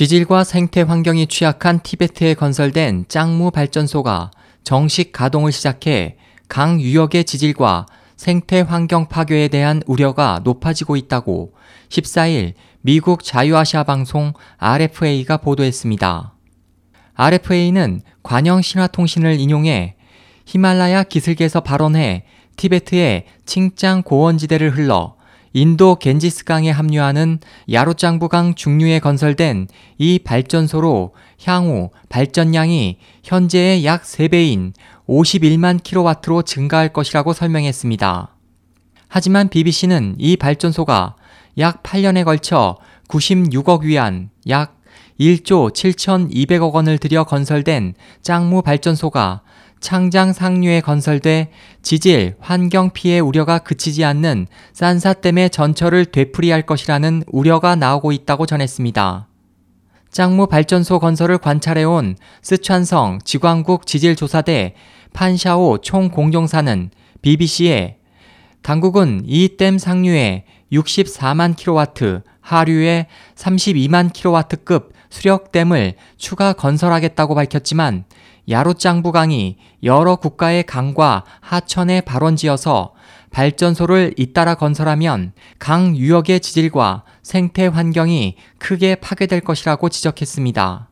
지질과 생태 환경이 취약한 티베트에 건설된 짱무 발전소가 정식 가동을 시작해 강 유역의 지질과 생태 환경 파괴에 대한 우려가 높아지고 있다고 14일 미국 자유아시아 방송 RFA가 보도했습니다. RFA는 관영 신화통신을 인용해 히말라야 기슭에서 발원해 티베트의 칭짱 고원지대를 흘러 인도 겐지스강에 합류하는 야로짱부강 중류에 건설된 이 발전소로 향후 발전량이 현재의 약 3배인 51만 킬로와트로 증가할 것이라고 설명했습니다. 하지만 BBC는 이 발전소가 약 8년에 걸쳐 96억 위안, 약 1조 7,200억 원을 들여 건설된 짱무 발전소가 창장 상류에 건설돼 지질, 환경 피해 우려가 그치지 않는 산사댐의 전철을 되풀이할 것이라는 우려가 나오고 있다고 전했습니다. 짱무 발전소 건설을 관찰해온 스촨성 지광국 지질조사대 판샤오 총공정사는 BBC에 당국은 이 댐 상류에 64만 킬로와트, 하류에 32만 킬로와트급 수력댐을 추가 건설하겠다고 밝혔지만 야로짱부강이 여러 국가의 강과 하천에 발원지어서 발전소를 잇따라 건설하면 강 유역의 지질과 생태 환경이 크게 파괴될 것이라고 지적했습니다.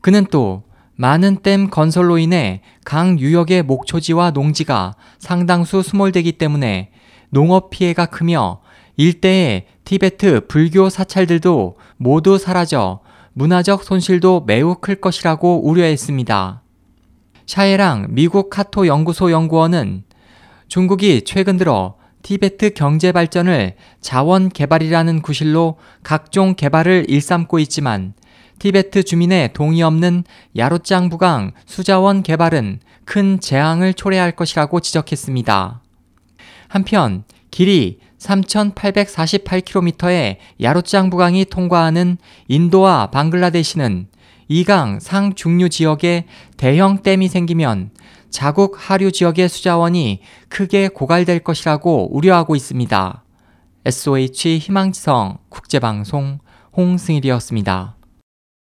그는 또 많은 댐 건설로 인해 강 유역의 목초지와 농지가 상당수 수몰되기 때문에 농업 피해가 크며 일대의 티베트 불교 사찰들도 모두 사라져 문화적 손실도 매우 클 것이라고 우려했습니다. 샤에랑 미국 카토 연구소 연구원은 중국이 최근 들어 티베트 경제 발전을 자원 개발이라는 구실로 각종 개발을 일삼고 있지만 티베트 주민의 동의 없는 야로짱 부강 수자원 개발은 큰 재앙을 초래할 것이라고 지적했습니다. 한편 길이 3,848km의 야로짱 부강이 통과하는 인도와 방글라데시는 이강 상중류 지역에 대형 댐이 생기면 자국 하류 지역의 수자원이 크게 고갈될 것이라고 우려하고 있습니다. SOH 희망지성 국제방송 홍승일이었습니다.